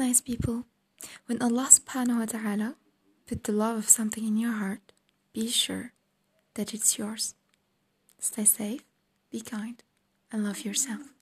nice people. When Allah subhanahu wa ta'ala put the love of something in your heart, be sure that it's yours. Stay safe, be kind, and love yourself.